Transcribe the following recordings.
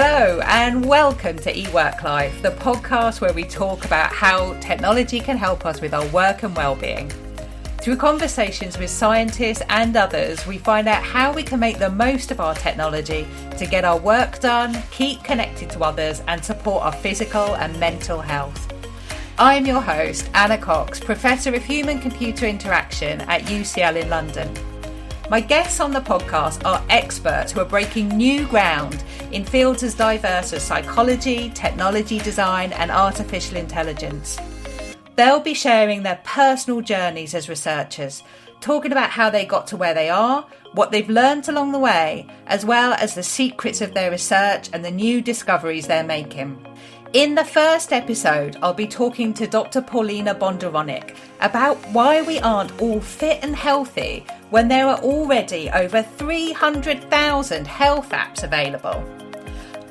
and welcome to eWork Life, the podcast where we talk about how technology can help us with our work and well-being. Through conversations with scientists and others, we find out how we can make the most of our technology to get our work done, keep connected to others, and support our physical and mental health. I'm your host, Anna Cox, Professor of Human Computer Interaction at UCL in London. My guests on the podcast are experts who are breaking new ground in fields as diverse as psychology, technology design, and artificial intelligence. They'll be sharing their personal journeys as researchers, talking about how they got to where they are, what they've learned along the way, as well as the secrets of their research and the new discoveries they're making. In the first episode, I'll be talking to Dr. Paulina Bondaronek about why we aren't all fit and healthy when there are already over 300,000 health apps available.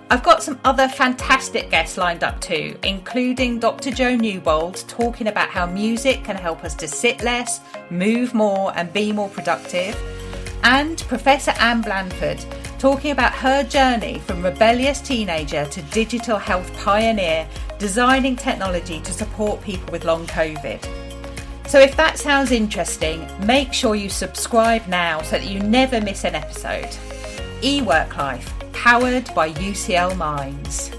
I've got some other fantastic guests lined up too, including Dr. Joe Newbold talking about how music can help us to sit less, move more, and be more productive, and Professor Ann Blandford talking about her journey from rebellious teenager to digital health pioneer, designing technology to support people with long COVID. So, if that sounds interesting, make sure you subscribe now so that you never miss an episode. eWork Life, powered by UCL Minds.